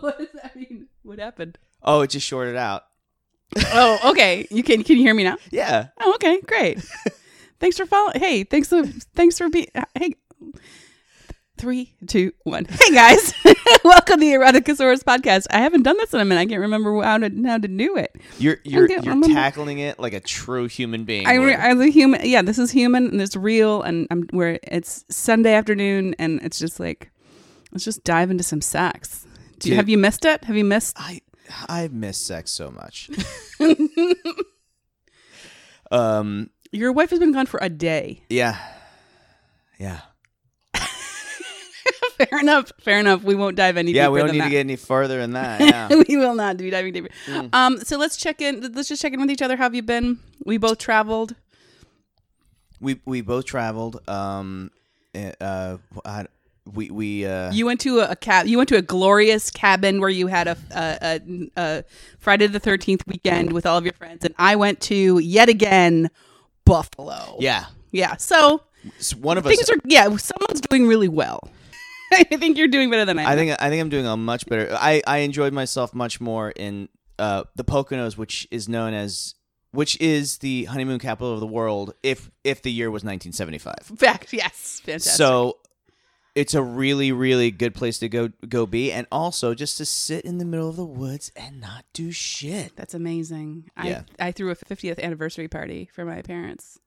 what does that mean? What happened? Oh, it just shorted out. Oh, okay. You can can you hear me now? Yeah. Oh, okay, great. thanks for following. Hey, thanks for thanks for being. Uh, hey, three, two, one. Hey guys, welcome to the Eroticosaurus podcast. I haven't done this in a minute. I can't remember how to how to do it. You're you're you're tackling it like a true human being. I, re- I'm a human. Yeah, this is human and it's real. And I'm where it's Sunday afternoon and it's just like let's just dive into some sex. Do you, have you missed it? Have you missed? I I miss sex so much. um. Your wife has been gone for a day. Yeah. Yeah. Fair enough. Fair enough. We won't dive any deeper. Yeah. We don't need that. to get any further than that. Yeah. we will not be diving deeper. Mm. Um, so let's check in. Let's just check in with each other. How have you been? We both traveled. we we both traveled. Um. eh, Uh. I, we we uh. You went to a, cab. You went to a glorious cabin where you had a, a, a, a Friday the Thirteenth weekend with all of your friends, and I went to yet again Buffalo. yeah. yeah. So S- One of us. things are yeah. Someone's doing really well. I think you're doing better than I. am. I think I think I'm doing a much better. I I enjoyed myself much more in uh the Poconos, which is known as which is the honeymoon capital of the world. If if the year was 1975, fact. Yes, fantastic. so it's a really really good place to go go be, and also just to sit in the middle of the woods and not do shit. that's amazing. Yeah. I I threw a 50th anniversary party for my parents.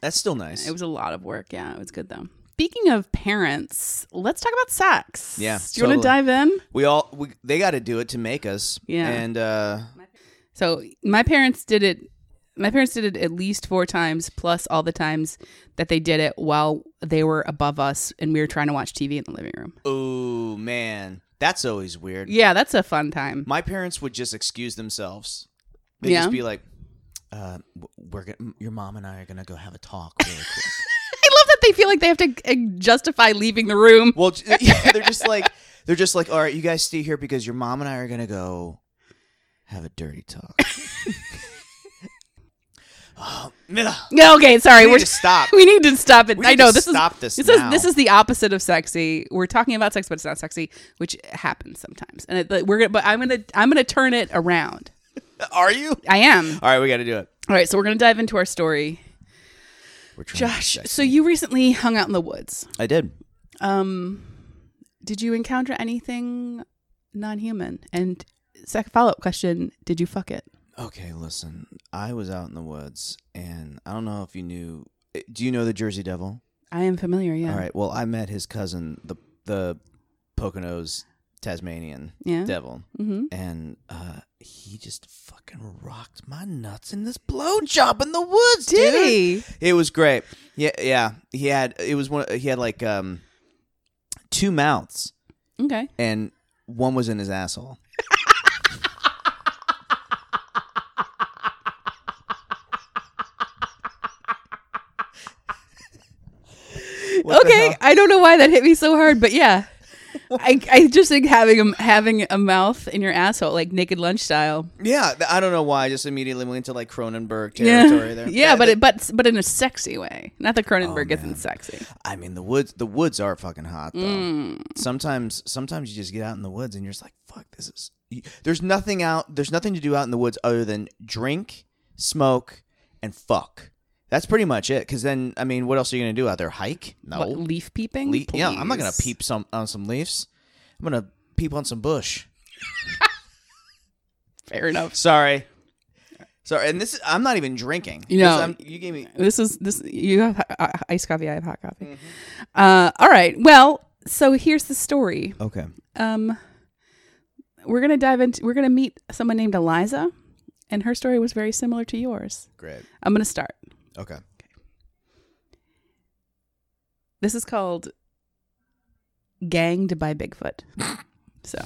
That's still nice. It was a lot of work. Yeah, it was good though. Speaking of parents, let's talk about sex. Yeah, Do you want to dive in? we all we, they got to do it to make us. Yeah. and uh So my parents did it. My parents did it at least four times, plus all the times that they did it while they were above us and we were trying to watch TV in the living room. oh man, that's always weird. Yeah, that's a fun time. My parents would just excuse themselves. They'd Yeah? just be like, uh, "We're gonna, your mom and I are gonna go have a talk really quick." I love that they feel like they have to uh, justify leaving the room. well, yeah, they're just like, they're just like, "All right, you guys stay here because your mom and I are gonna go have a dirty talk." oh, Mila, Yeah, okay, sorry. we to stop. we need to stop it. I know this stop is this This now. is this is the opposite of sexy. We're talking about sex, but it's not sexy, which happens sometimes. And it, we're gonna, but I'm gonna I'm gonna turn it around. Are you? I am. All right, we got to do it. All right, so we're gonna dive into our story. We're trying to be Josh, so you recently hung out in the woods. I did. Um, did you encounter anything non-human? And second follow-up question: Did you fuck it? Okay, listen. I was out in the woods, and I don't know if you knew. eh, Do you know the Jersey Devil? I am familiar. Yeah. All right. Well, I met his cousin, the the Poconos Tasmanian Yeah. Devil, Mm-hmm. and uh, he just fucking rocked my nuts in this blowjob in the woods, Did dude. he? It was great. Yeah, yeah. He had it was one. He had like um two mouths, Okay. and one was in his asshole. Okay. I don't know why that hit me so hard, but yeah. I, I just think having a having a mouth in your asshole, like naked lunch style. Yeah, th- I don't know why. I just immediately went into like Cronenberg territory Yeah, there. yeah, but it, but but in a sexy way. Not that Cronenberg Oh, isn't sexy. I mean, the woods. The woods are fucking hot though. Mm. Sometimes, sometimes you just get out in the woods and you're just like, "Fuck, this is." There's nothing out. There's nothing to do out in the woods other than drink, smoke, and fuck. That's pretty much it. Because then, I mean, what else are you gonna do out there? Hike? No. What, leaf peeping? Le- yeah, I'm not gonna peep some on some leaves. I'm gonna peep on some bush. Fair enough. Sorry. Sorry, and this is, I'm not even drinking. You know- I'm- you gave me This is this. You have uh, iced coffee. I have hot coffee. Mm-hmm. Uh, all right. Well, so here's the story. okay. Um, we're gonna dive into. We're gonna meet someone named Eliza, and her story was very similar to yours. Great. I'm gonna start. Okay. This is called Ganged by Bigfoot. so,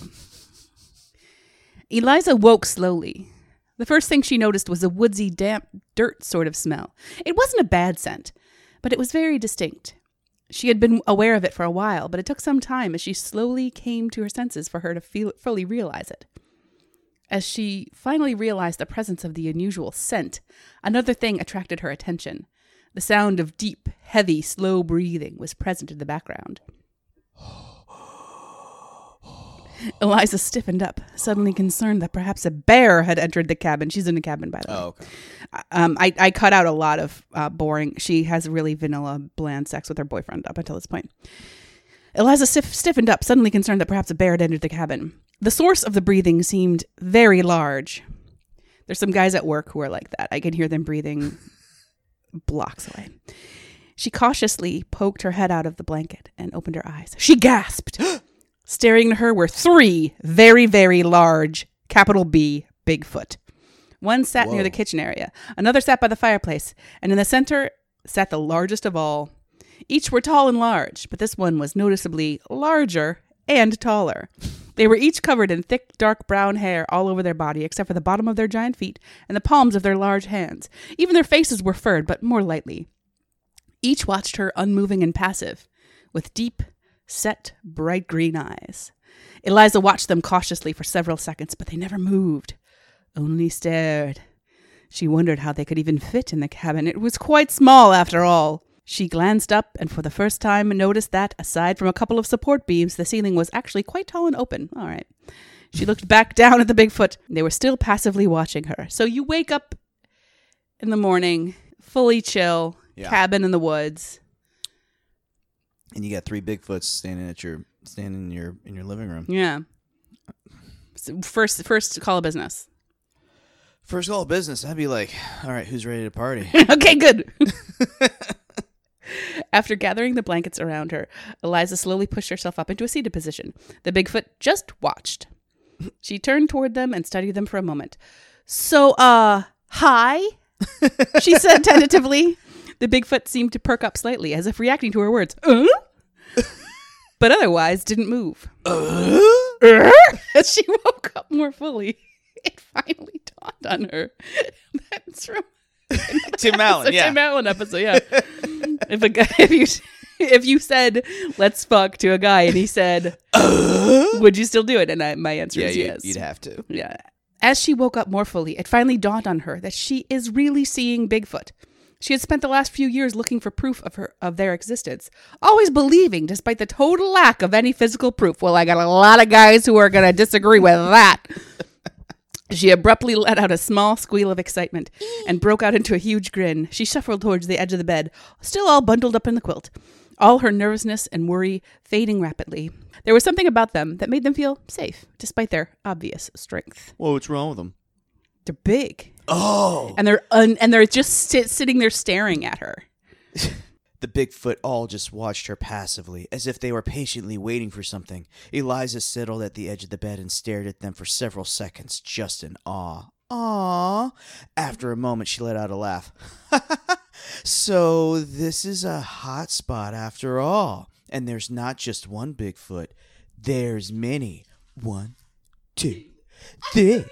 Eliza woke slowly. The first thing she noticed was a woodsy, damp, dirt sort of smell. It wasn't a bad scent, but it was very distinct. She had been aware of it for a while, but it took some time as she slowly came to her senses for her to feel, fully realize it. As she finally realized the presence of the unusual scent, another thing attracted her attention. The sound of deep, heavy, slow breathing was present in the background. Eliza stiffened up, suddenly concerned that perhaps a bear had entered the cabin. She's in a cabin, by the way. Oh, okay. Um, I, I cut out a lot of uh, boring. She has really vanilla, bland sex with her boyfriend up until this point. Eliza stiff, stiffened up, suddenly concerned that perhaps a bear had entered the cabin. The source of the breathing seemed very large. There's some guys at work who are like that. I can hear them breathing blocks away. She cautiously poked her head out of the blanket and opened her eyes. She gasped. Staring at her were three very, very large, capital B, Bigfoot. One sat near the kitchen area, another sat by the fireplace, and in the center sat the largest of all. Each were tall and large, but this one was noticeably larger and taller. They were each covered in thick, dark brown hair all over their body, except for the bottom of their giant feet and the palms of their large hands. Even their faces were furred, but more lightly. Each watched her unmoving and passive, with deep, set, bright green eyes. Eliza watched them cautiously for several seconds, but they never moved, only stared. She wondered how they could even fit in the cabin. It was quite small, after all. She glanced up and for the first time noticed that, aside from a couple of support beams, the ceiling was actually quite tall and open. All right. She looked back down at the Bigfoot. They were still passively watching her. So you wake up in the morning, fully chill, Yeah. cabin in the woods. And you got three Bigfoots standing at your standing in your in your living room. Yeah. So first, first call of business. First call of business, I'd be like, all right, who's ready to party? okay, good. After gathering the blankets around her, Eliza slowly pushed herself up into a seated position. The Bigfoot just watched. She turned toward them and studied them for a moment. So, uh, hi? She said tentatively. The Bigfoot seemed to perk up slightly, as if reacting to her words. Uh? But otherwise didn't move. As she woke up more fully, it finally dawned on her. That's from Tim Allen, it's yeah. Tim Allen episode, yeah. if a guy, if you if you said "let's fuck" to a guy and he said, uh? "Would you still do it?" and I, my answer yeah, is you'd, yes. you'd have to. yeah. As she woke up more fully, it finally dawned on her that she is really seeing Bigfoot. She had spent the last few years looking for proof of her of their existence, always believing, despite the total lack of any physical proof. Well, I got a lot of guys who are going to disagree with that. She abruptly let out a small squeal of excitement and broke out into a huge grin. She shuffled towards the edge of the bed, still all bundled up in the quilt, all her nervousness and worry fading rapidly. There was something about them that made them feel safe, despite their obvious strength. Well, what's wrong with them? They're big, Oh, and they're un- and they're just sit- sitting there staring at her. the Bigfoot all just watched her passively, as if they were patiently waiting for something. Eliza settled at the edge of the bed and stared at them for several seconds, just in awe. Aw. After a moment, she let out a laugh. so, this is a hot spot after all. And there's not just one Bigfoot, there's many. One, two, three.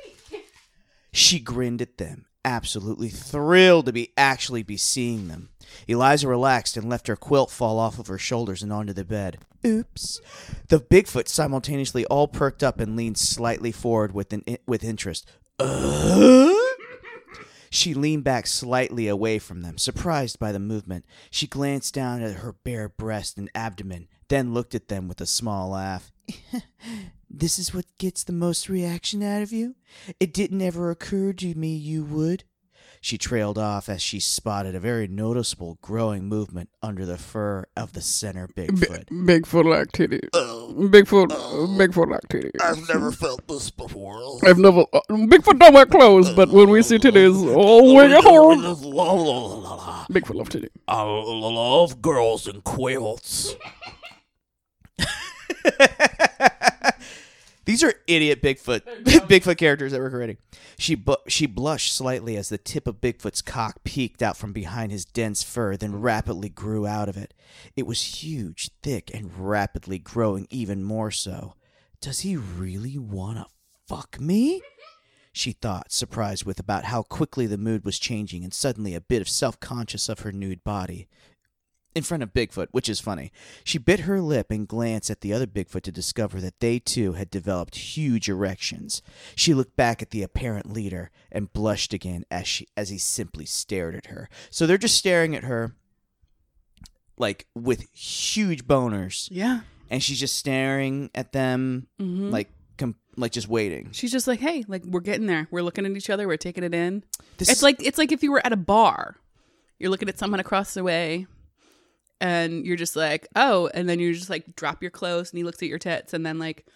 She grinned at them, absolutely thrilled to be actually be seeing them. Eliza relaxed and left her quilt fall off of her shoulders and onto the bed. Oops. The Bigfoot simultaneously all perked up and leaned slightly forward with an with interest. Uh? She leaned back slightly away from them, surprised by the movement. She glanced down at her bare breast and abdomen, then looked at them with a small laugh. this is what gets the most reaction out of you? It didn't ever occur to me you would. She trailed off as she spotted a very noticeable growing movement under the fur of the center Bigfoot. Bigfoot like titties. Bigfoot, Bigfoot like titties. I've never felt this before. I've never. Uh, Bigfoot don't wear clothes, but when we see titties, oh, we get hard. Bigfoot love titties. I love girls in quilts. These are idiot Bigfoot Bigfoot characters that we're creating. She bu- she blushed slightly as the tip of Bigfoot's cock peeked out from behind his dense fur, then rapidly grew out of it. It was huge, thick, and rapidly growing even more so. Does he really want to fuck me? She thought, surprised with about how quickly the mood was changing and suddenly a bit of self conscious of her nude body. In front of Bigfoot, which is funny. She bit her lip and glanced at the other Bigfoot to discover that they too had developed huge erections. She looked back at the apparent leader and blushed again as she as he simply stared at her. So they're just staring at her like with huge boners Yeah. and she's just staring at them Mhm. like like just waiting. She's just like, hey, like we're getting there. We're looking at each other. We're taking it in. This it's is- like it's like if you were at a bar, you're looking at someone across the way, and you're just like, oh, and then you just like drop your clothes, and he looks at your tits, and then like,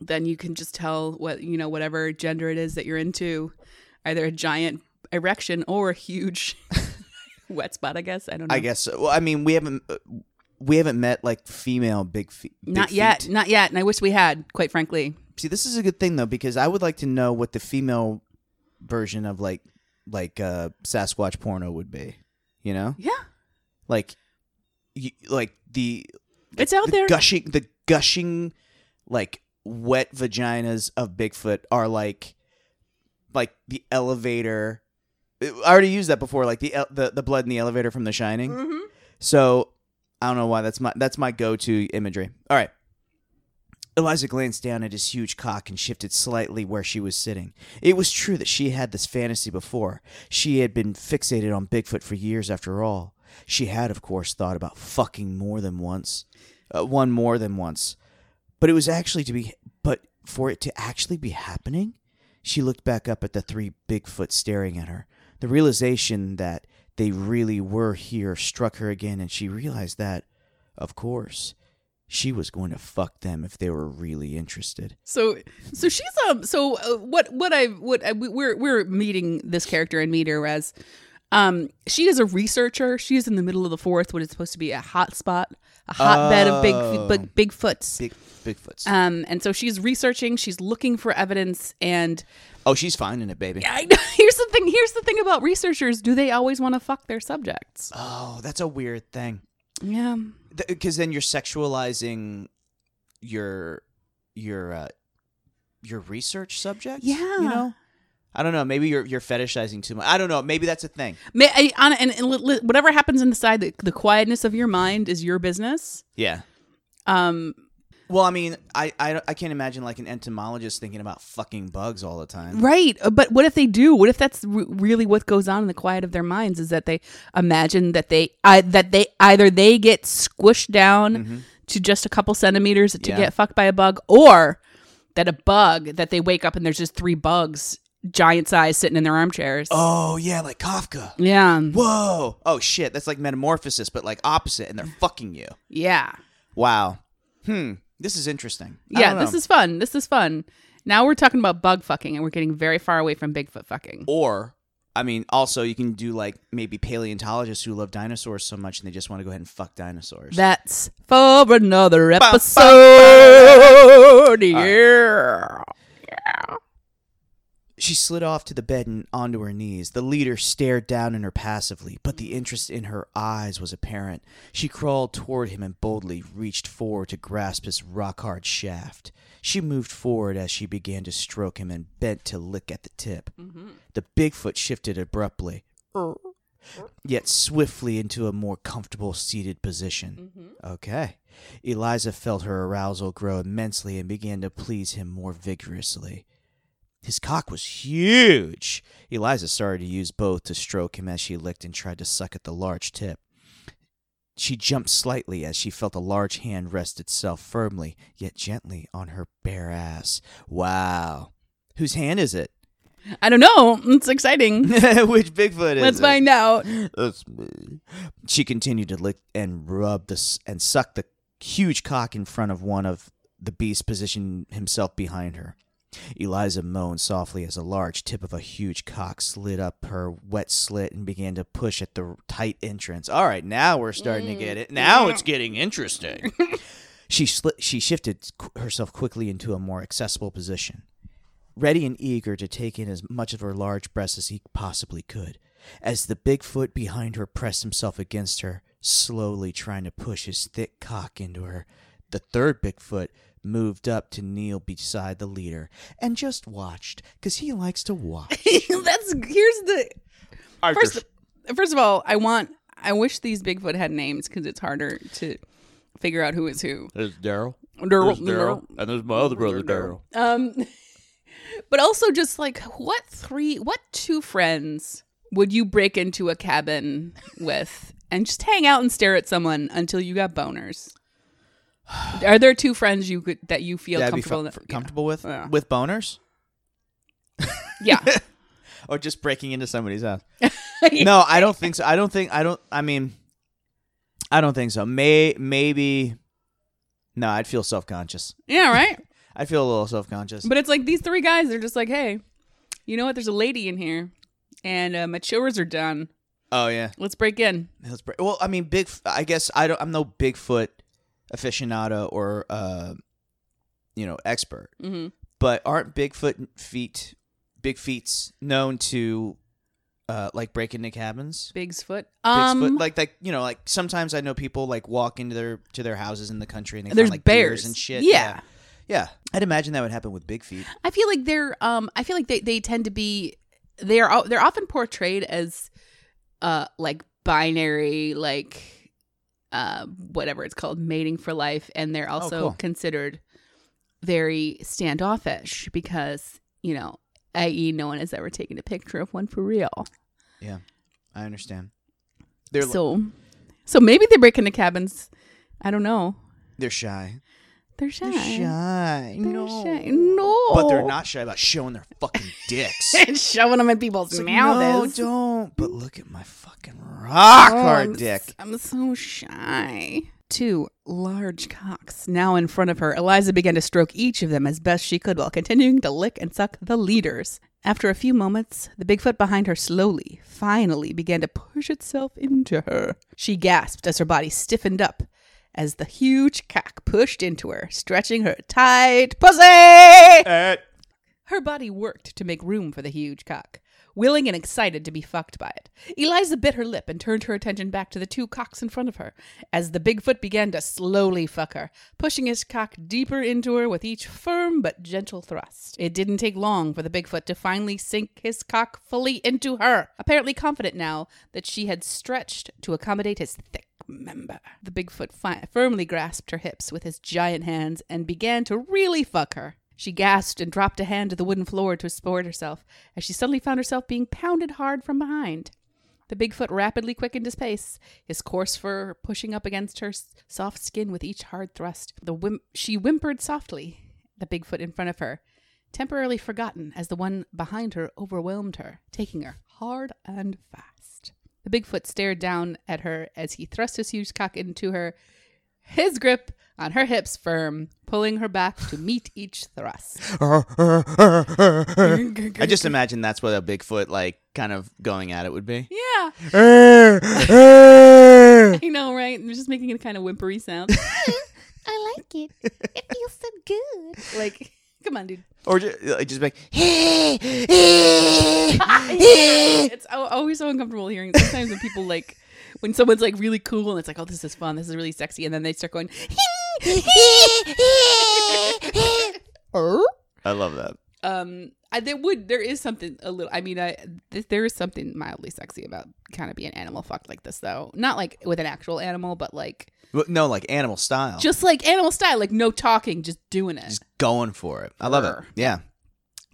then you can just tell what you know, whatever gender it is that you're into, either a giant erection or a huge wet spot. I guess I don't know. I guess. so. Well, I mean, we haven't uh, we haven't met like female big feet. not yet, not yet, and I wish we had. Quite frankly, See, this is a good thing though because I would like to know what the female version of like like uh Sasquatch porno would be. You know, yeah, like you, like the it's out the there. gushing the gushing like wet vaginas of Bigfoot are like like the elevator. I already used that before, like the the the blood in the elevator from The Shining. Mhm. So I don't know why that's my that's my go to imagery. All right. Eliza glanced down at his huge cock and shifted slightly where she was sitting. It was true that she had this fantasy before. She had been fixated on Bigfoot for years after all. She had, of course, thought about fucking more than once. Uh, one more than once. But it was actually to be but for it to actually be happening, she looked back up at the three Bigfoot staring at her. The realization that they really were here struck her again, and she realized that, of course, she was going to fuck them if they were really interested. So, so she's um. So uh, what? What I what I, we- we're we're meeting this character and meet her as, um. She is a researcher. She is in the middle of the forest, what is supposed to be a hot spot, a hotbed of big Oh. big Bigfoots. Big Bigfoots. Um, and so she's researching. She's looking for evidence. And oh, she's finding it, baby. I, here's the thing. Here's the thing about researchers. Do they always want to fuck their subjects? Oh, that's a weird thing. Yeah. Because then you're sexualizing your your uh, your research subject. Yeah. you know. I don't know. Maybe you're you're fetishizing too much. I don't know. Maybe that's a thing. May, I, on, and, and li- li- whatever happens inside, the, side, the quietness of your mind is your business. Yeah. Um, Well, I mean, I, I I can't imagine like an entomologist thinking about fucking bugs all the time. Right, uh, but what if they do? What if that's re- really what goes on in the quiet of their minds? Is that they imagine that they I that they either they get squished down to just a couple centimeters to Mm-hmm. Yeah. get fucked by a bug, or that a bug that they wake up and there's just three bugs, giant size, sitting in their armchairs. Oh yeah, like Kafka. Yeah, Whoa. Oh shit, that's like metamorphosis, but like opposite, and they're fucking you. yeah, Wow. Hmm. This is interesting. I yeah. This is fun. This is fun. Now we're talking about bug fucking, and we're getting very far away from Bigfoot fucking. Or, I mean, also you can do like maybe paleontologists who love dinosaurs so much and they just want to go ahead and fuck dinosaurs. That's for another episode. Yeah. She slid off to the bed and onto her knees. The leader stared down at her passively, but the interest in her eyes was apparent. She crawled toward him and boldly reached forward to grasp his rock hard shaft. She moved forward as she began to stroke him and bent to lick at the tip. Mm-hmm. The Bigfoot shifted abruptly, yet swiftly into a more comfortable seated position. Mm-hmm. Okay. Eliza felt her arousal grow immensely and began to please him more vigorously. His cock was huge. Eliza started to use both to stroke him as she licked and tried to suck at the large tip. She jumped slightly as she felt a large hand rest itself firmly, yet gently, on her bare ass. Wow. Whose hand is it? I don't know. It's exciting. Which Bigfoot is it? Let's it? find out. That's me. She continued to lick and rub the and suck the huge cock in front of one of the beasts, positioning himself behind her. Eliza moaned softly as a large tip of a huge cock slid up her wet slit and began to push at the tight entrance. All right, now we're starting to get it. Mm. Now it's getting interesting. she she shifted qu- herself quickly into a more accessible position ready and eager to take in as much of her large breast as he possibly could. As the Bigfoot behind her pressed himself against her, slowly trying to push his thick cock into her, the third Bigfoot moved up to kneel beside the leader and just watched, because he likes to watch. That's here's the first. First of all, I want. I wish these Bigfoot had names because it's harder to figure out who is who. There's Daryl. Daryl, Daryl. And there's my other brother, Daryl. Um, but also just like what three, what two friends would you break into a cabin with and just hang out and stare at someone until you got boners? Are there two friends you could that you feel That'd comfortable fu- comfortable with Yeah. with boners Yeah. or just breaking into somebody's house. no, I don't think so. I don't think I don't. I mean, I don't think so. May maybe. No, I'd feel self conscious. yeah, right? I'd feel a little self conscious. But it's like these three guys, they're just like, hey, you know what? There's a lady in here, and uh, my chores are done. Oh yeah, Let's break in. Let's break. Well, I mean, big. I guess I don't. I'm no Bigfoot aficionado or uh, you know, expert. hmm But aren't Bigfoot feet, big feets, known to, uh, like break into cabins? Big's foot. Bigfoot, Um, like like you know, like sometimes I know people like walk into their to their houses in the country and they there's find like bears and shit. Yeah. yeah, I'd imagine that would happen with big feet. I feel like they're. Um, I feel like they, they tend to be. They are. They're often portrayed as, uh, like binary, like, uh, whatever it's called, mating for life, and they're also cool. considered very standoffish because you know, i.e., no one has ever taken a picture of one for real. Yeah, I understand. They're so, so maybe they break into cabins. I don't know. they're shy. They're shy. They're shy. They're no. shy. No. But they're not shy about showing their fucking dicks. and shoving them in people's It's like, mouths. no, don't. But look at my fucking rock Oh, hard I'm dick. s- I'm so shy. Two large cocks now in front of her. Eliza began to stroke each of them as best she could while continuing to lick and suck the leaders. After a few moments, the Bigfoot behind her slowly, finally began to push itself into her. She gasped as her body stiffened up as the huge cock pushed into her, stretching her tight pussy. Eh. Her body worked to make room for the huge cock, willing and excited to be fucked by it. Eliza bit her lip and turned her attention back to the two cocks in front of her as the Bigfoot began to slowly fuck her, pushing his cock deeper into her with each firm but gentle thrust. It didn't take long for the Bigfoot to finally sink his cock fully into her, apparently confident now that she had stretched to accommodate his thick member. The Bigfoot fi- firmly grasped her hips with his giant hands and began to really fuck her. She gasped and dropped a hand to the wooden floor to support herself as she suddenly found herself being pounded hard from behind. The Bigfoot rapidly quickened his pace, his coarse fur pushing up against her soft skin with each hard thrust. The whim- she whimpered softly, the Bigfoot in front of her, temporarily forgotten as the one behind her overwhelmed her, taking her hard and fast. The Bigfoot stared down at her as he thrust his huge cock into her, his grip on her hips firm, pulling her back to meet each thrust. I just imagine that's what a Bigfoot like kind of going at it would be. Yeah, I know, right? And just making a kind of whimpery sound. I like it. It feels so good. like, come on, dude. Or just, like, just like It's always so uncomfortable hearing. Sometimes when people like, when someone's like really cool and it's like, oh, this is fun, this is really sexy, and then they start going, I love that. um, I, there would, there is something a little. I mean, I th- there is something mildly sexy about kind of being animal fucked like this, though. Not like with an actual animal, but like Well, No, like animal style. just like animal style, like no talking, just doing it. Just going for it. I love it. Grr. Yeah.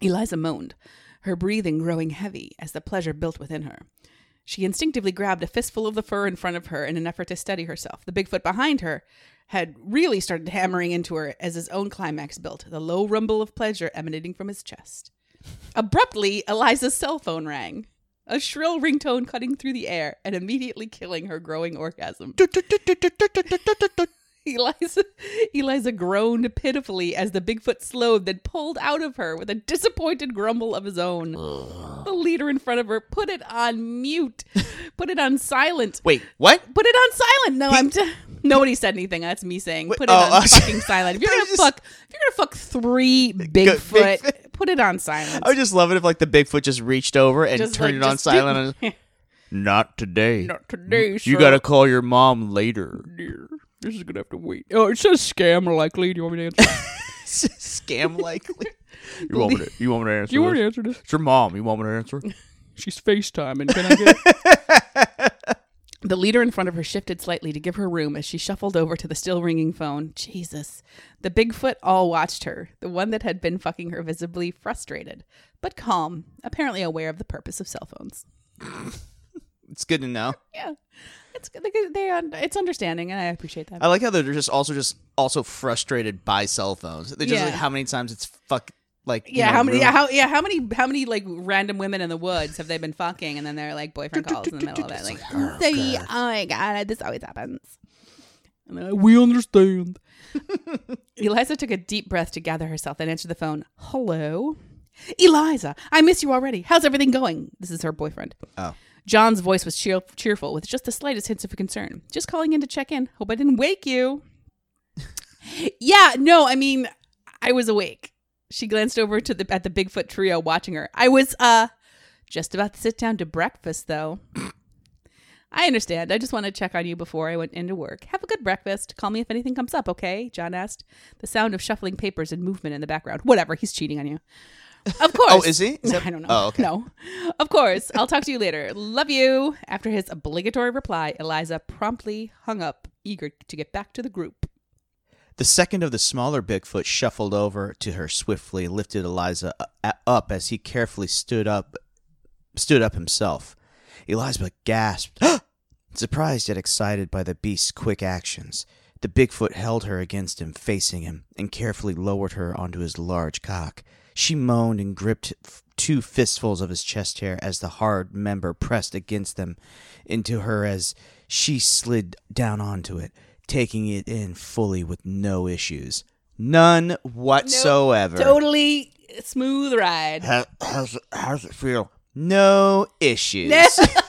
Eliza moaned, her breathing growing heavy as the pleasure built within her. She instinctively grabbed a fistful of the fur in front of her in an effort to steady herself. The Bigfoot behind her had really started hammering into her as his own climax built, the low rumble of pleasure emanating from his chest. Abruptly, Eliza's cell phone rang, a shrill ringtone cutting through the air and immediately killing her growing orgasm. Eliza, Eliza groaned pitifully as the Bigfoot slowed, then pulled out of her with a disappointed grumble of his own. The leader in front of her put it on mute, put it on silent. Wait, what? Put it on silent. No, I'm. T- Nobody said anything. That's me saying. Put it oh, on was- fucking silent. If you're gonna just- fuck, if you're gonna fuck three Bigfoot, Bigfoot. put it on silent. I would just love it if like the Bigfoot just reached over and Just, turned like, it on silent. Not today. Not today, You gotta call your mom later. Dear, this is gonna have to wait. Oh, it says scam likely. Do you want me to answer? scam likely. You want me to, you want me to answer you want me to answer this? It's your mom. You want me to answer? She's FaceTiming. Can I get? The leader in front of her shifted slightly to give her room as she shuffled over to the still ringing phone. Jesus. The Bigfoot all watched her, the one that had been fucking her visibly frustrated, but calm, apparently aware of the purpose of cell phones. It's good to know. Yeah. It's they, they it's understanding, and I appreciate that. I like how they're just also just also frustrated by cell phones. They're just Yeah. like how many times it's fuck like yeah, know, how many? ruined- How yeah? How many? How many like random women in the woods have they been fucking, and then their like boyfriend calls in the middle of it, like, "Say, oh, oh my god, this always happens." And like, we understand. Eliza took a deep breath to gather herself, and answered the phone. Hello, Eliza. I miss you already. How's everything going? This is her boyfriend. Oh. John's voice was cheer- cheerful, with just the slightest hints of concern. Just calling in to check in. Hope I didn't wake you. yeah, no, I mean, I was awake. She glanced over to the at the Bigfoot trio watching her. I was uh just about to sit down to breakfast though. I understand. I just want to check on you before I went into work. Have a good breakfast. Call me if anything comes up, okay? John asked. The sound of shuffling papers and movement in the background. Whatever, he's cheating on you. Of course. Oh, is he? Is that- I don't know. Oh, okay. No. Of course. I'll talk to you later. Love you. After his obligatory reply, Eliza promptly hung up, eager to get back to the group. The second of the smaller Bigfoot shuffled over to her swiftly, lifted Eliza uh, up as he carefully stood up, stood up himself. Eliza gasped, surprised yet excited by the beast's quick actions. The Bigfoot held her against him, facing him, and carefully lowered her onto his large cock. She moaned and gripped two fistfuls of his chest hair as the hard member pressed against them into her as she slid down onto it, taking it in fully with no issues. None whatsoever. Totally smooth ride. How, how's, it, how's it feel? No issues.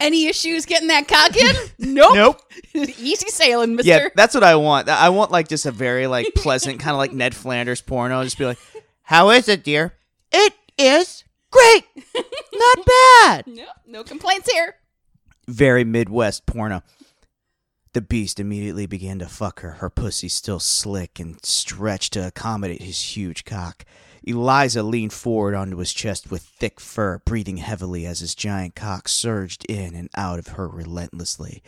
Any issues getting that cock in? Nope. Nope. Easy sailing, mister. Yeah, that's what I want. I want like just a very like pleasant kind of like Ned Flanders porno. Just be like, "How is it, dear? It is great, not bad." no, no complaints here. Very Midwest porno. The beast immediately began to fuck her, her pussy still slick and stretched to accommodate his huge cock. Eliza leaned forward onto his chest with thick fur, breathing heavily as his giant cock surged in and out of her relentlessly.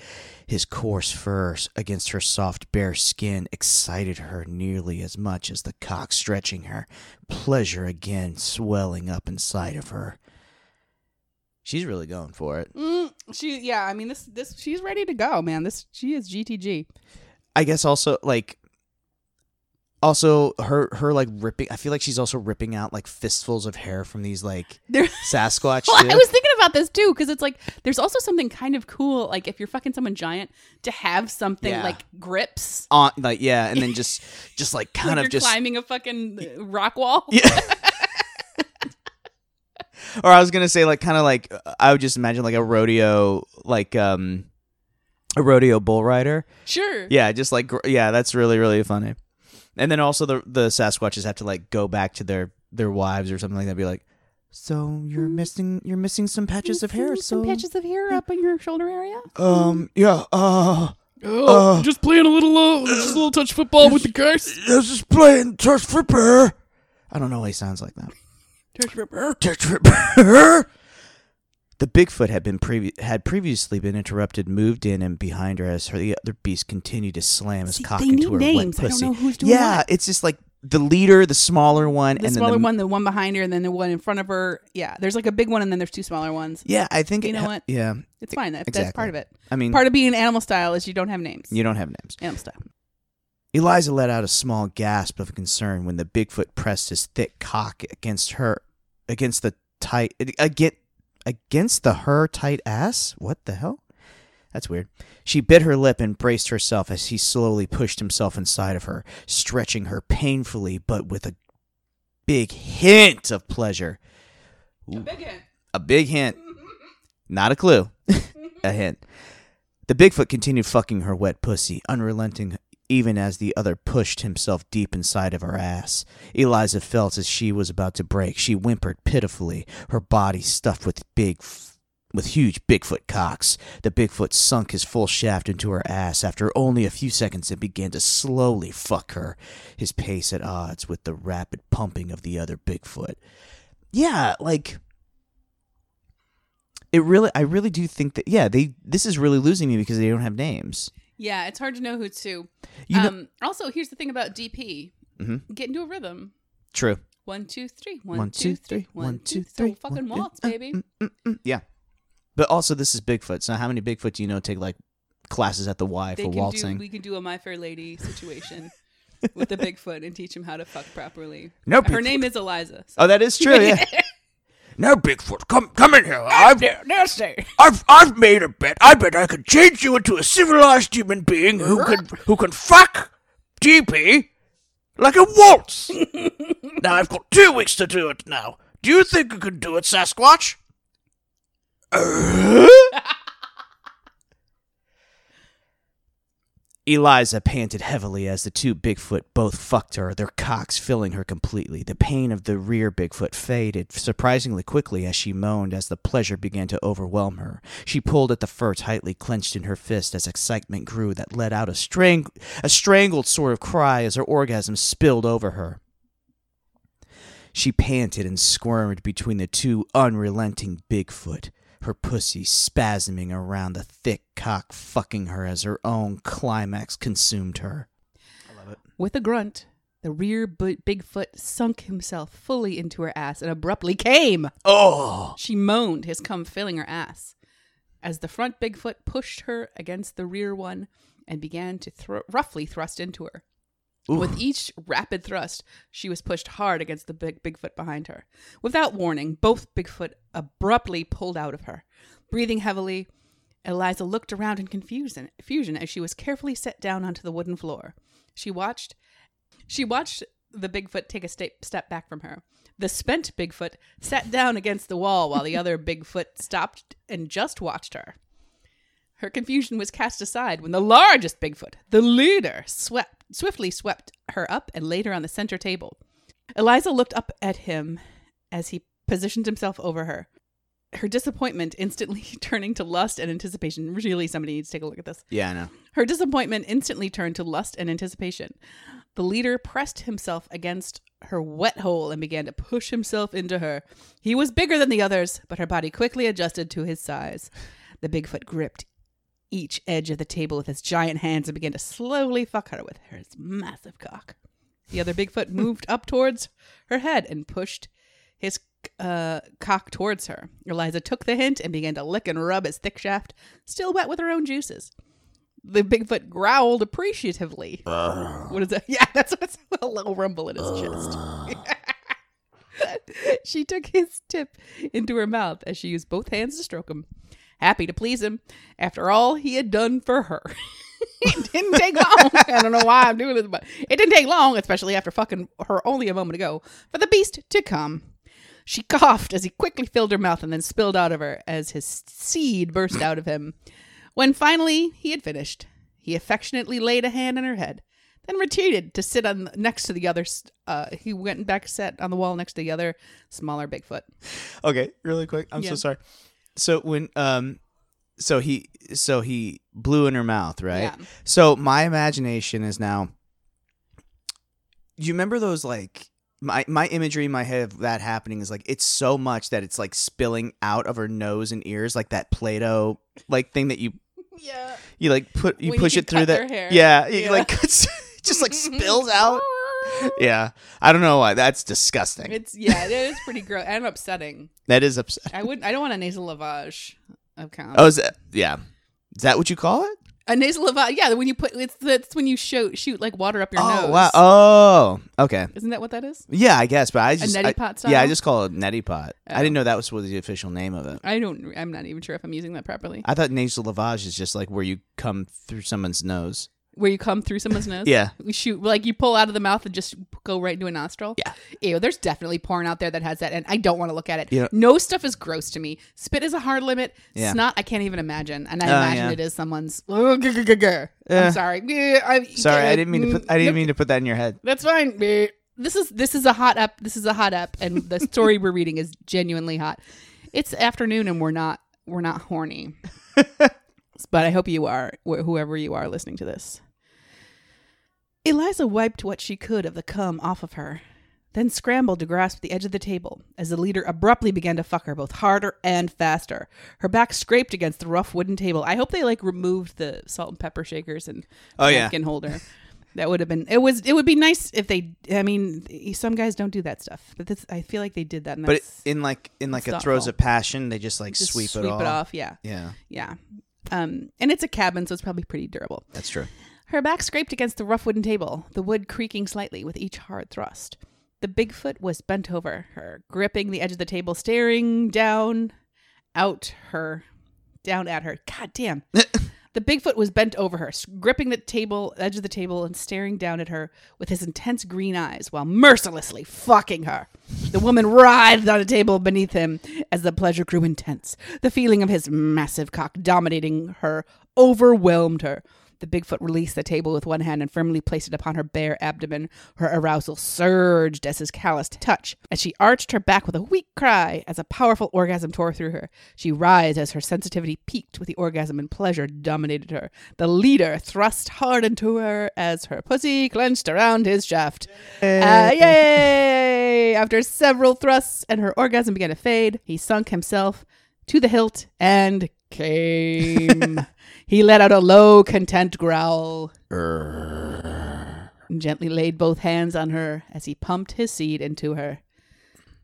His coarse fur against her soft, bare skin excited her nearly as much as the cock stretching her, pleasure again swelling up inside of her. She's really going for it. Mm, she, yeah. I mean, this, this, she's ready to go, man. This, she is GTG. I guess also like also her her like ripping I feel like she's also ripping out like fistfuls of hair from these like There. Sasquatch Well, too. I was thinking about this too because it's like there's also something kind of cool, like if you're fucking someone giant, to have something Yeah. like grips, on like yeah, and then just just like kind like of just climbing a fucking rock wall. yeah. or I was gonna say like kind of like I would just imagine like a rodeo like um a rodeo bull rider. Sure. Yeah, just like yeah, that's really really funny. And then also the the Sasquatches have to like go back to their their wives or something like that. Be like, so you're missing you're missing some patches of hair. Some So patches of hair up in your shoulder area. um yeah uh Oh, Uh. just playing a little, uh, just a little touch football with the guys. this is playing touch flipper. I don't know why he sounds like that. Touch flipper. Touch flipper. The Bigfoot had been previ- had previously been interrupted, moved in and behind her as her the other beast continued to slam his See, cock they into need her names. wet I don't pussy. know who's doing yeah, what. it's just like the leader, the smaller one, The and smaller then the, one, the one behind her, and then the one in front of her. Yeah, there's like a big one, and then there's two smaller ones. Yeah, I think You it know ha- what? Yeah, It's fine. That, That's part of it. I mean, Part of being an animal style is you don't have names. you don't have names. Animal style. Eliza let out a small gasp of concern when the Bigfoot pressed his thick cock against her, against the tight, against against the her tight ass. What the hell? That's weird. She bit her lip and braced herself as he slowly pushed himself inside of her, stretching her painfully, but with a big hint of pleasure. Ooh, a big hint. A big hint. Not a clue. a hint. The Bigfoot continued fucking her wet pussy, unrelenting even as the other pushed himself deep inside of her ass. Eliza felt as she was about to break. She whimpered pitifully, her body stuffed with big with huge Bigfoot cocks. The Bigfoot sunk his full shaft into her ass. After only a few seconds, and began to slowly fuck her, his pace at odds with the rapid pumping of the other Bigfoot. Yeah, like it really I really do think that yeah, they this is really losing me because they don't have names. Yeah, it's hard to know who's who. You know- um, also, here's the thing about DP. Mhm. Get into a rhythm. True. One, two, three. One, two, three. three. One, two, Fucking One, waltz, uh, baby. mm, mm, mm. Yeah. But also, this is Bigfoot. So how many Bigfoot do you know take like classes at the Y They for can waltzing? do. We can do a My Fair Lady situation with the Bigfoot and teach him how to fuck properly. No, Her name is Eliza. so- oh, that is true. Yeah. Now, Bigfoot, come come in here. I've, Nasty. I've I've made a bet. I bet I can change you into a civilized human being who can who can fuck DP like a waltz. now I've got two weeks to do it. Now, do you think you can do it, Sasquatch? Eliza panted heavily as the two Bigfoot both fucked her, their cocks filling her completely. The pain of the rear Bigfoot faded surprisingly quickly as she moaned as the pleasure began to overwhelm her. She pulled at the fur tightly clenched in her fist as excitement grew that let out a, strang- a strangled sort of cry as her orgasm spilled over her. She panted and squirmed between the two unrelenting Bigfoot, her pussy spasming around the thick cock, fucking her as her own climax consumed her. I love it. With a grunt, the rear bu- Bigfoot sunk himself fully into her ass and abruptly came. Oh! She moaned, his cum filling her ass. As the front Bigfoot pushed her against the rear one and began to thro- roughly thrust into her. With each rapid thrust, she was pushed hard against the big Bigfoot behind her. Without warning, both Bigfoot abruptly pulled out of her. Breathing heavily, Eliza looked around in confusion, confusion as she was carefully set down onto the wooden floor. She watched she watched the Bigfoot take a sta- step back from her. The spent Bigfoot sat down against the wall while the other Bigfoot stopped and just watched her. Her confusion was cast aside when the largest Bigfoot, the leader, swept, swiftly swept her up and laid her on the center table. Eliza looked up at him as he positioned himself over her. Her disappointment instantly turning to lust and anticipation. Really, somebody needs to take a look at this. Yeah, I know. Her disappointment instantly turned to lust and anticipation. The leader pressed himself against her wet hole and began to push himself into her. He was bigger than the others, but her body quickly adjusted to his size. The Bigfoot gripped each edge of the table with his giant hands and began to slowly fuck her with his massive cock. The other Bigfoot moved up towards her head and pushed his uh, cock towards her. Eliza took the hint and began to lick and rub his thick shaft, still wet with her own juices. The Bigfoot growled appreciatively. Uh, what is that? Yeah, that's what's a little rumble in his chest. she took his tip into her mouth as she used both hands to stroke him, happy to please him after all he had done for her. it didn't take long. I don't know why I'm doing this, but it didn't take long, especially after fucking her only a moment ago, for the beast to come. She coughed as he quickly filled her mouth and then spilled out of her as his seed burst out of him. When finally he had finished, he affectionately laid a hand on her head, then retreated to sit on next to the other. Uh, he went back, sat on the wall next to the other smaller Bigfoot. Okay, really quick. I'm Yeah. so sorry. So when um so he so he blew in her mouth, right? Yeah. So my imagination is now you remember those like my my imagery in my head of that happening is like it's so much that it's like spilling out of her nose and ears like that Play-Doh like thing that you Yeah. you like put you When push can it through that hair. yeah, you like just like spills out. Yeah. I don't know why that's disgusting. It's yeah, it is pretty gross and upsetting. that is upsetting. I wouldn't. I don't want a nasal lavage of cum. Oh, is that, yeah. Is that what you call it? A nasal lavage. Yeah, when you put it's that's when you shoot shoot like water up your oh nose. wow! Oh, okay. Isn't that what that is? Yeah, I guess, but I just neti I- pot Yeah, I just call it neti pot. Oh. I didn't oh. know that was what the official name of it. I don't. I'm not even sure if I'm using that properly. I thought nasal lavage is just like where you come through someone's nose. Where you come through someone's nose. Yeah. We shoot like you pull out of the mouth and just go right into a nostril. Yeah. Ew. There's definitely porn out there that has that, and I don't want to look at it. Yeah. No stuff is gross to me. Spit is a hard limit. Yeah. Snot, I can't even imagine, and I Oh, imagine yeah. it is someone's. Yeah. I'm sorry. Eh, I- Sorry, I didn't mean to put. I didn't mean to put that in your head. That's fine. This is this is a hot up. This is a hot up, and the story we're reading is genuinely hot. It's afternoon, and we're not we're not horny, but I hope you are, wh- whoever you are listening to this. Eliza wiped what she could of the cum off of her, then scrambled to grasp the edge of the table as the leader abruptly began to fuck her both harder and faster. Her back scraped against the rough wooden table. I hope they like removed the salt and pepper shakers and Oh, yeah. napkin holder. That would have been. It was. It would be nice if they. I mean, some guys don't do that stuff, but this. I feel like they did that. And But it, in like in like a throes thoughtful. of passion, they just like just sweep, sweep it, off. it off. Yeah, Yeah, yeah. Um, and it's a cabin, so it's probably pretty durable. that's true. Her back scraped against the rough wooden table, the wood creaking slightly with each hard thrust. The Bigfoot was bent over her, gripping the edge of the table, staring down out her, down at her. God damn. the Bigfoot was bent over her, gripping the table, edge of the table, and staring down at her with his intense green eyes while mercilessly fucking her. The woman writhed on the table beneath him as the pleasure grew intense. The feeling of his massive cock dominating her overwhelmed her. The Bigfoot released the table with one hand and firmly placed it upon her bare abdomen. Her arousal surged as his calloused touch, as she arched her back with a weak cry as a powerful orgasm tore through her. She writhed as her sensitivity peaked with the orgasm and pleasure dominated her. The leader thrust hard into her as her pussy clenched around his shaft. Uh, yay! After several thrusts and her orgasm began to fade, he sunk himself to the hilt and came. he let out a low, content growl and gently laid both hands on her as he pumped his seed into her.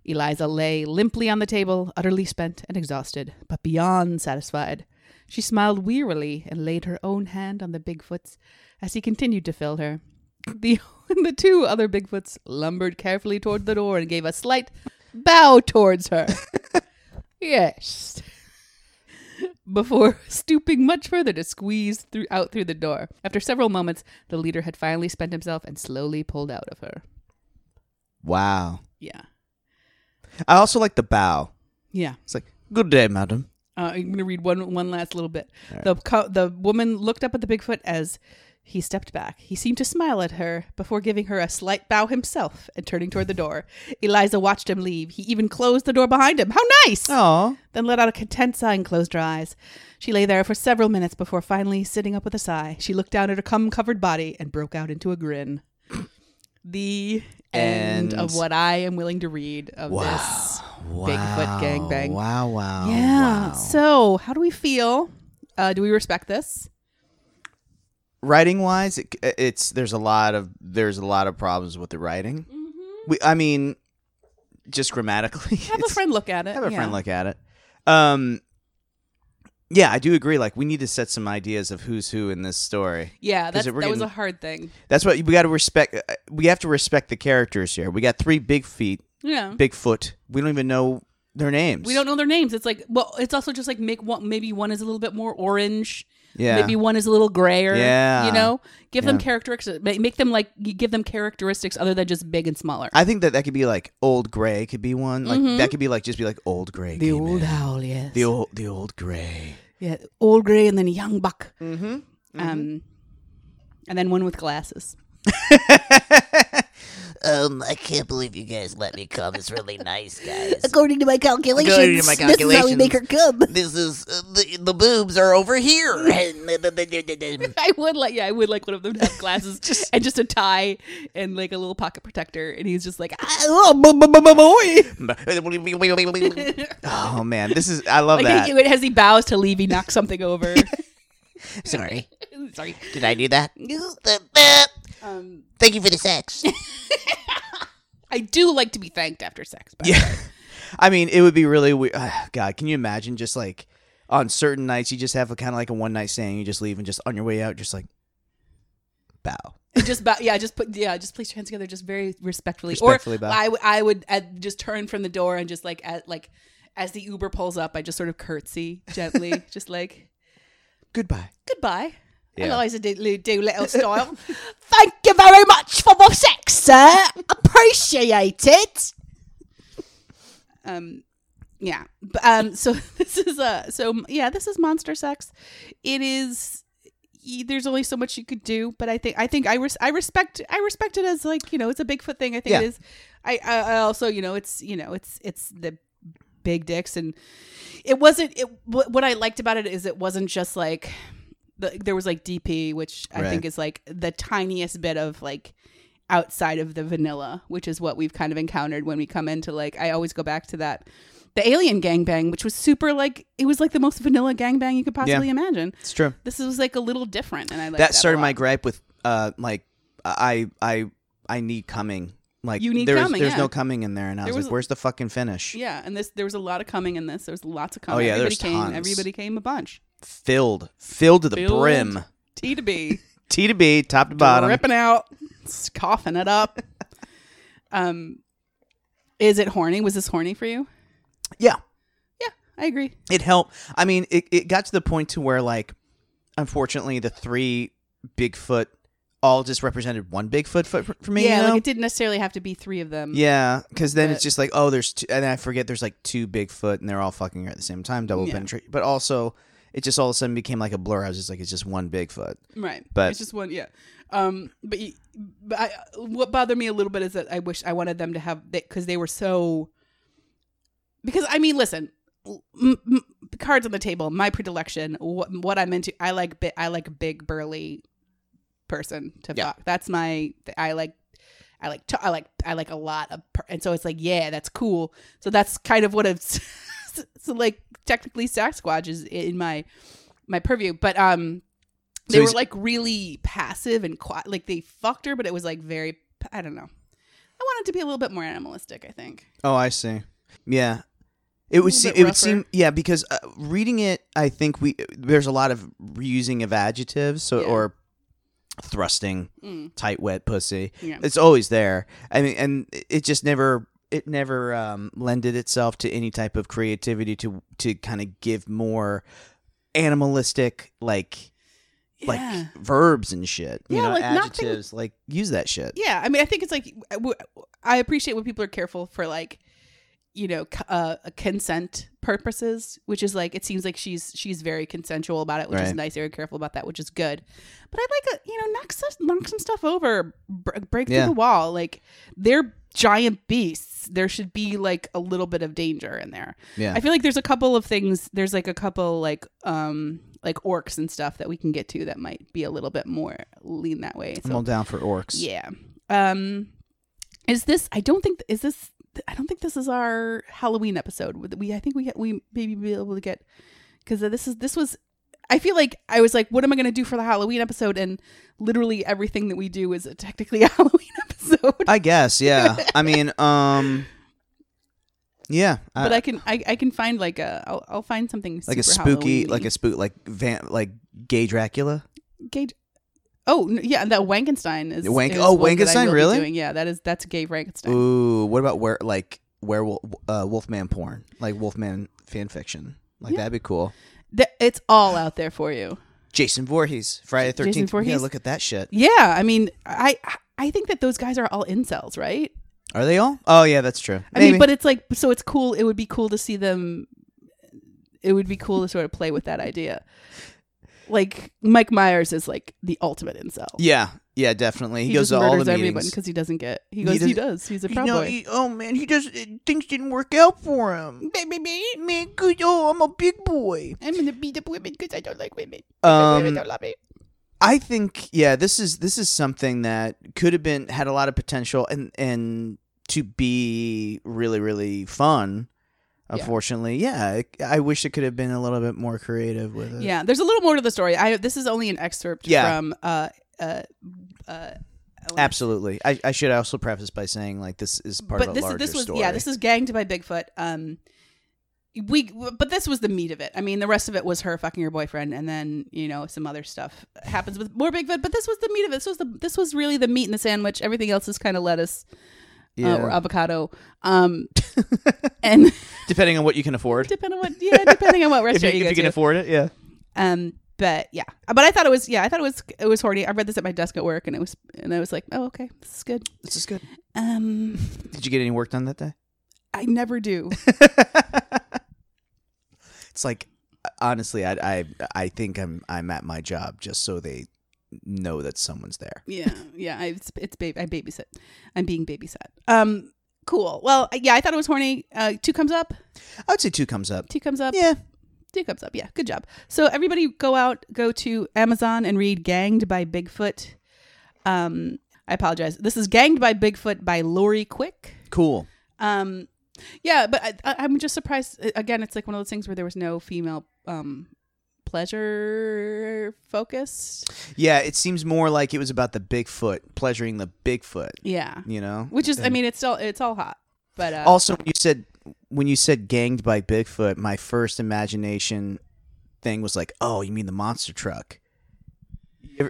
Eliza lay limply on the table, utterly spent and exhausted, but beyond satisfied. She smiled wearily and laid her own hand on the Bigfoot's as he continued to fill her. The, the two other Bigfoots lumbered carefully toward the door and gave a slight bow towards her. yes. Before stooping much further to squeeze through, out through the door. After several moments, the leader had finally spent himself and slowly pulled out of her. Wow. Yeah. I also like the bow. Yeah. It's like, good day, madam. Uh, I'm going to read one one last little bit. The co- the woman looked up at the Bigfoot as he stepped back. He seemed to smile at her before giving her a slight bow himself and turning toward the door. Eliza watched him leave. He even closed the door behind him. How nice! Oh, Then let out a content sigh and closed her eyes. She lay there for several minutes before finally sitting up with a sigh. She looked down at her cum covered body and broke out into a grin. The end And- of what I am willing to read of this Bigfoot gangbang. Wow, wow. Yeah. wow. So, how do we feel? Uh, do we respect this? Writing wise, it, it's there's a lot of there's a lot of problems with the writing. Mm-hmm. We, I mean, just grammatically, Have a friend look at it. have a yeah. friend look at it. Um, yeah, I do agree. Like, we need to set some ideas of who's who in this story. Yeah, that's, that we're was a hard thing. That's what we got to respect. uh, We have to respect the characters here. We got three big feet, Yeah. Bigfoot. We don't even know their names. we don't know their names. It's like, well, it's also just like make one. Maybe one is a little bit more orange. Yeah. Maybe one is a little grayer. Yeah. You know, give them characteristics. Make them like give them characteristics other than just big and smaller. I think that that could be like old gray. Could be one. Like that could be like just be like old gray. Mm-hmm. the old in. owl, yes. The old the old gray. yeah, old gray and then young buck. Mm-hmm. Um, and then one with glasses. Um, I can't believe you guys let me come. It's really nice, guys. According to my calculations, According to my this is how we make her come. This is uh, the the boobs are over here. I would like, yeah, I would like one of them to have glasses and just a tie and like a little pocket protector, and he's just like, ah, Oh, bu- bu- bu- bu- boy. Oh man, this is I love like that. he- as he bows to leave, he knocks something over. Sorry, Sorry. did I do that? Um, Thank you for the sex. I do like to be thanked after sex. By Yeah. I mean, it would be really weird. God, can you imagine just like on certain nights you just have a kind of like a one night stand, you just leave and just on your way out, just like bow. And just bow, yeah, just put yeah, just place your hands together, just very respectfully. Respectfully or bow. I would I would uh, just turn from the door and just like at like as the Uber pulls up, I just sort of curtsy gently, just like Goodbye. goodbye. Yeah. Eliza do, do little style. Thank you very much for the sex, sir. Appreciate it. Um, yeah. Um. So this is uh. So yeah, this is monster sex. It is. There's only so much you could do, but I think I think I res- I respect I respect it as like you know it's a Bigfoot thing. I think Yeah. it is. I, I I also you know it's you know it's it's the big dicks and it wasn't it what I liked about it is it wasn't just like the, there was like DP which I Right. think is like the tiniest bit of like outside of the vanilla which is what we've kind of encountered when we come into like I always go back to that the alien gangbang which was super like it was like the most vanilla gangbang you could possibly imagine It's true. this was like a little different and I like that that, started my gripe with uh like I I I need coming. Like You need there's, coming, There's yeah. no coming in there, and I was, was- like, "Where's the fucking finish?" Yeah, and this there was a lot of coming in this. There was lots of coming. Oh, yeah, everybody there's came. tons. Everybody came a bunch. Filled, filled to the Filled. brim. T to B, T to B, top to bottom. ripping out, coughing it up. um, is it horny? Was this horny for you? Yeah, Yeah, I agree. it helped. I mean, it, it got to the point to where, like, unfortunately, the three Bigfoot all just represented one Bigfoot foot for, for me. yeah, you know? like it didn't necessarily have to be three of them. Yeah, because then But- it's just like, oh, there's two, and I forget there's like two Bigfoot, and they're all fucking her at the same time, double Yeah. penetration. But also, it just all of a sudden became like a blur. I was just like, it's just one Bigfoot. Right. But- it's just one, yeah. Um, but, but I, what bothered me a little bit is that I wish I wanted them to have because they were so. Because I mean, listen, m- m- cards on the table. My predilection, what, what I'm into. I like bi- I like a big burly person to Yeah. fuck. That's my. I like. I like. I like. I like a lot of. Per- and so it's like, yeah, that's cool. So that's kind of what it's. So like technically, Sasquatch is in my my purview, but um So they were like really passive and quiet. Like they fucked her, but it was like very. I don't know. I wanted to be a little bit more animalistic. I think. Oh, I see. Yeah, it would seem. It would seem. Yeah, because uh, reading it, I think we there's a lot of reusing of adjectives, so Yeah. or thrusting, Mm, tight, wet pussy. yeah. It's always there. I mean, and it just never. It never um, lended itself to any type of creativity to to kind of give more animalistic like like verbs and shit. You Yeah, know, like, nothing- adjectives. Like use that shit. Yeah, I mean, I think it's like i appreciate when people are careful for like, you know, uh, consent purposes, which is like it seems like she's she's very consensual about it, which is Right. nice. Very careful about that, which is good. But I'd like a you know knock some knock some stuff over, br- break Yeah. through the wall. Like they're giant beasts. There should be like a little bit of danger in there. Yeah. I feel like there's a couple of things. There's like a couple like um like orcs and stuff that we can get to that might be a little bit more lean that way. I'm all down for orcs. yeah. Um is this I don't think is this I don't think this is our Halloween episode. We I think we we maybe be able to get cuz this is this was I feel like I was like what am I going to do for the Halloween episode and literally everything that we do is technically a Halloween episode. I guess, yeah. I mean, um, yeah, but I can I, I can find like a I'll, I'll find something like a spooky, Halloween-y. like a spook, like van, like gay Dracula. gay. Oh yeah, that Wankenstein is. Wank- is oh, one that I Wankenstein, really? Doing. Yeah, that is that's gay Frankenstein. Ooh, what about where like werewolf, uh, Wolfman porn, like Wolfman fan fiction, like Yeah. that'd be cool. Th- it's all out there for you. Jason Voorhees, Friday the Jason Thirteenth. Yeah, Voorhees? look at that shit. Yeah, I mean, I I think that those guys are all incels, right? Are they all? Oh yeah, that's true. I mean, but it's like so it's cool. It would be cool to see them. It would be cool to sort of play with that idea. Like Mike Myers is like the ultimate incel. yeah, yeah, definitely. He, he, goes just to all the everyone meetings. because he doesn't get. He He goes. He, doesn't- does. He's a You proud know, boy. he, oh man, he does. Things didn't work out for him. Man, good. Oh, I'm a big boy. I'm gonna beat up women because I don't like women. Um, women don't love me. I think yeah, this is this is something that could have been had a lot of potential and and to be really really fun. Yeah. Unfortunately, yeah, it- I wish it could have been a little bit more creative with it. Yeah, there's a little more to the story. I this is only an excerpt Yeah. from uh uh uh. absolutely. I, I should also preface by saying like this is part but of a this larger this was story. yeah this is ganged by Bigfoot. Um, we but this was the meat of it. I mean, the rest of it was her fucking her boyfriend, and then you know some other stuff happens with more Bigfoot. But this was the meat of it. This was the this was really the meat in the sandwich. Everything else is kind of lettuce yeah. uh, or avocado. Um, and depending on what you can afford. depending on what yeah depending on what If you, restaurant you, if you can to. afford it, yeah. Um, but yeah, but I thought it was yeah I thought it was it was horny. I read this at my desk at work, and it was and I was like, oh okay, this is good. This is good. Um, Did you get any work done that day? I never do. it's like honestly, I I I think I'm I'm at my job just so they know that someone's there. yeah, yeah. I, it's it's baby. I babysit. I'm being babysat. Um, cool. Well, yeah, I thought it was horny. Uh, two comes up. I would say two comes up. Two comes up. Yeah. Two comes up. Yeah, good job. So everybody, go out, go to Amazon and read "Ganged by Bigfoot." Um, I apologize. This is "Ganged by Bigfoot" by Lori Quick. Cool. Um, yeah, but I, I, I'm just surprised. Again, it's like one of those things where there was no female um pleasure focused. Yeah, it seems more like it was about the Bigfoot, pleasuring the Bigfoot. Yeah, You know, which is I mean it's still it's all hot, but uh, also when you said when you said ganged by Bigfoot, my first imagination thing was like, oh, you mean the monster truck?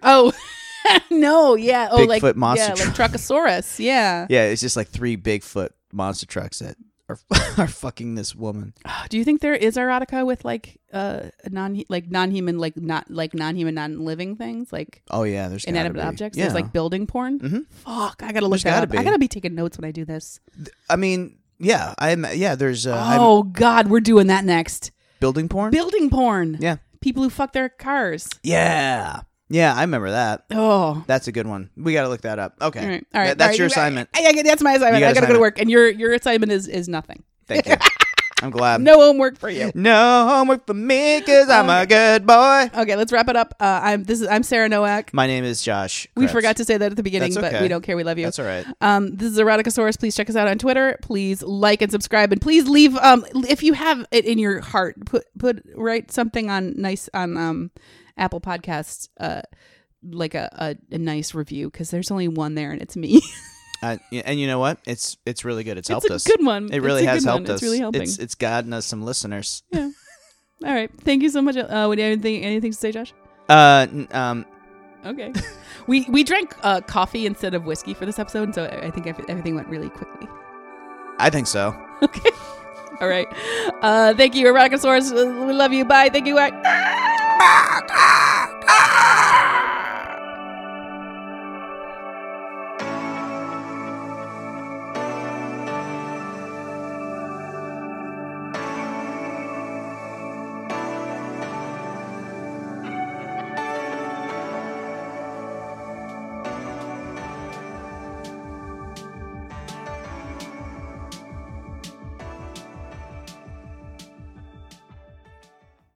oh no, yeah, oh like Bigfoot monster yeah, like Truckasaurus, yeah. Yeah, it's just like three Bigfoot monster trucks that are are fucking this woman. Do you think there is erotica with like uh non like non human like not like non human non living things like Oh yeah, there's gotta inanimate be. objects? Yeah. There's like building porn. Mhm. Fuck, I gotta look There's that gotta up. be. I gotta be taking notes when I do this. I mean, yeah, I'm yeah. There's uh, I'm- oh God, we're doing that next. building porn. Building porn. Yeah, People who fuck their cars. yeah, yeah. I remember that. Oh. That's a good one. We got to look that up. Okay, All right. All right. Th- that's all right. your You- assignment. I, I, that's my assignment. Got I gotta go to work, and your your assignment is is nothing. Thank you. I'm glad. No homework for you. No homework for me because I'm a good boy. Okay, let's wrap it up. Uh, I'm this is I'm Sarah Nowak. My name is Josh. We Krebs. forgot to say that at the beginning, That's but we don't care. We love you. That's all right. Um, this is Eroticosaurus. Please check us out on Twitter. Please like and subscribe, and please leave. Um, if you have it in your heart, put put write something on nice on um Apple Podcasts. Uh, like a, a, a nice review because there's only one there and it's me. Uh, and you know what? It's it's really good. It's, helped us. it's helped a us. good one. It really has helped one. us. It's really helping. It's it's gotten us some listeners. Yeah. All right. Thank you so much. Uh, would you have anything anything to say, Josh? Uh, um, Okay. we we drank uh, coffee instead of whiskey for this episode, so I I think everything went really quickly. I think so. Okay. All right. Uh, thank you, Eroticosaurus. We love you. Bye. Thank you. Bye back! Ah!